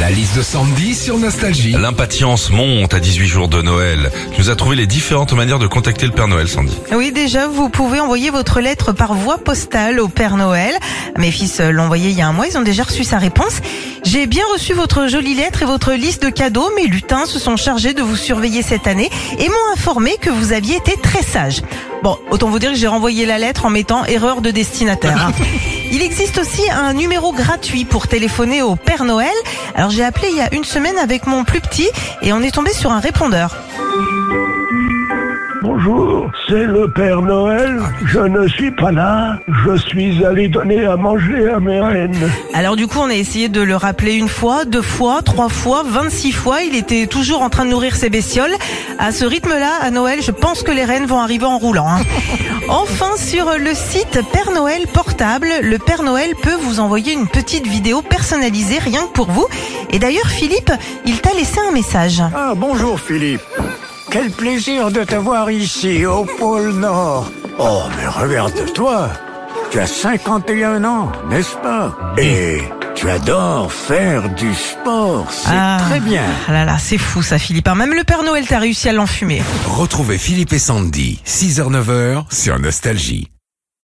La liste de Sandy sur Nostalgie. L'impatience monte à 18 jours de Noël. Tu nous as trouvé les différentes manières de contacter le Père Noël, Sandy. Oui, déjà, vous pouvez envoyer votre lettre par voie postale au Père Noël. Mes fils l'ont envoyé il y a un mois, ils ont déjà reçu sa réponse. J'ai bien reçu votre jolie lettre et votre liste de cadeaux. Mes lutins se sont chargés de vous surveiller cette année et m'ont informé que vous aviez été très sage. Bon, autant vous dire que j'ai renvoyé la lettre en mettant erreur de destinataire. hein. Il existe aussi un numéro gratuit pour téléphoner au Père Noël. Alors j'ai appelé il y a une semaine avec mon plus petit et on est tombé sur un répondeur. Bonjour, c'est le Père Noël. Je ne suis pas là. Je suis allé donner à manger à mes reines. Alors du coup, on a essayé de le rappeler une fois, deux fois, trois fois, 26 fois. Il était toujours en train de nourrir ses bestioles. À ce rythme-là, à Noël, je pense que les rennes vont arriver en roulant. hein. Enfin, sur le site Père Noël portable, le Père Noël peut vous envoyer une petite vidéo personnalisée rien que pour vous. Et d'ailleurs, Philippe, il t'a laissé un message. Ah, bonjour Philippe. Quel plaisir de te voir ici, au pôle Nord. Oh, mais regarde-toi. Tu as 51 ans, n'est-ce pas? Et tu adores faire du sport. C'est Ah. très bien. Ah là là, c'est fou ça, Philippe. hein. Même le Père Noël t'a réussi à l'enfumer. Retrouvez Philippe et Sandy, 6h-9h sur Nostalgie.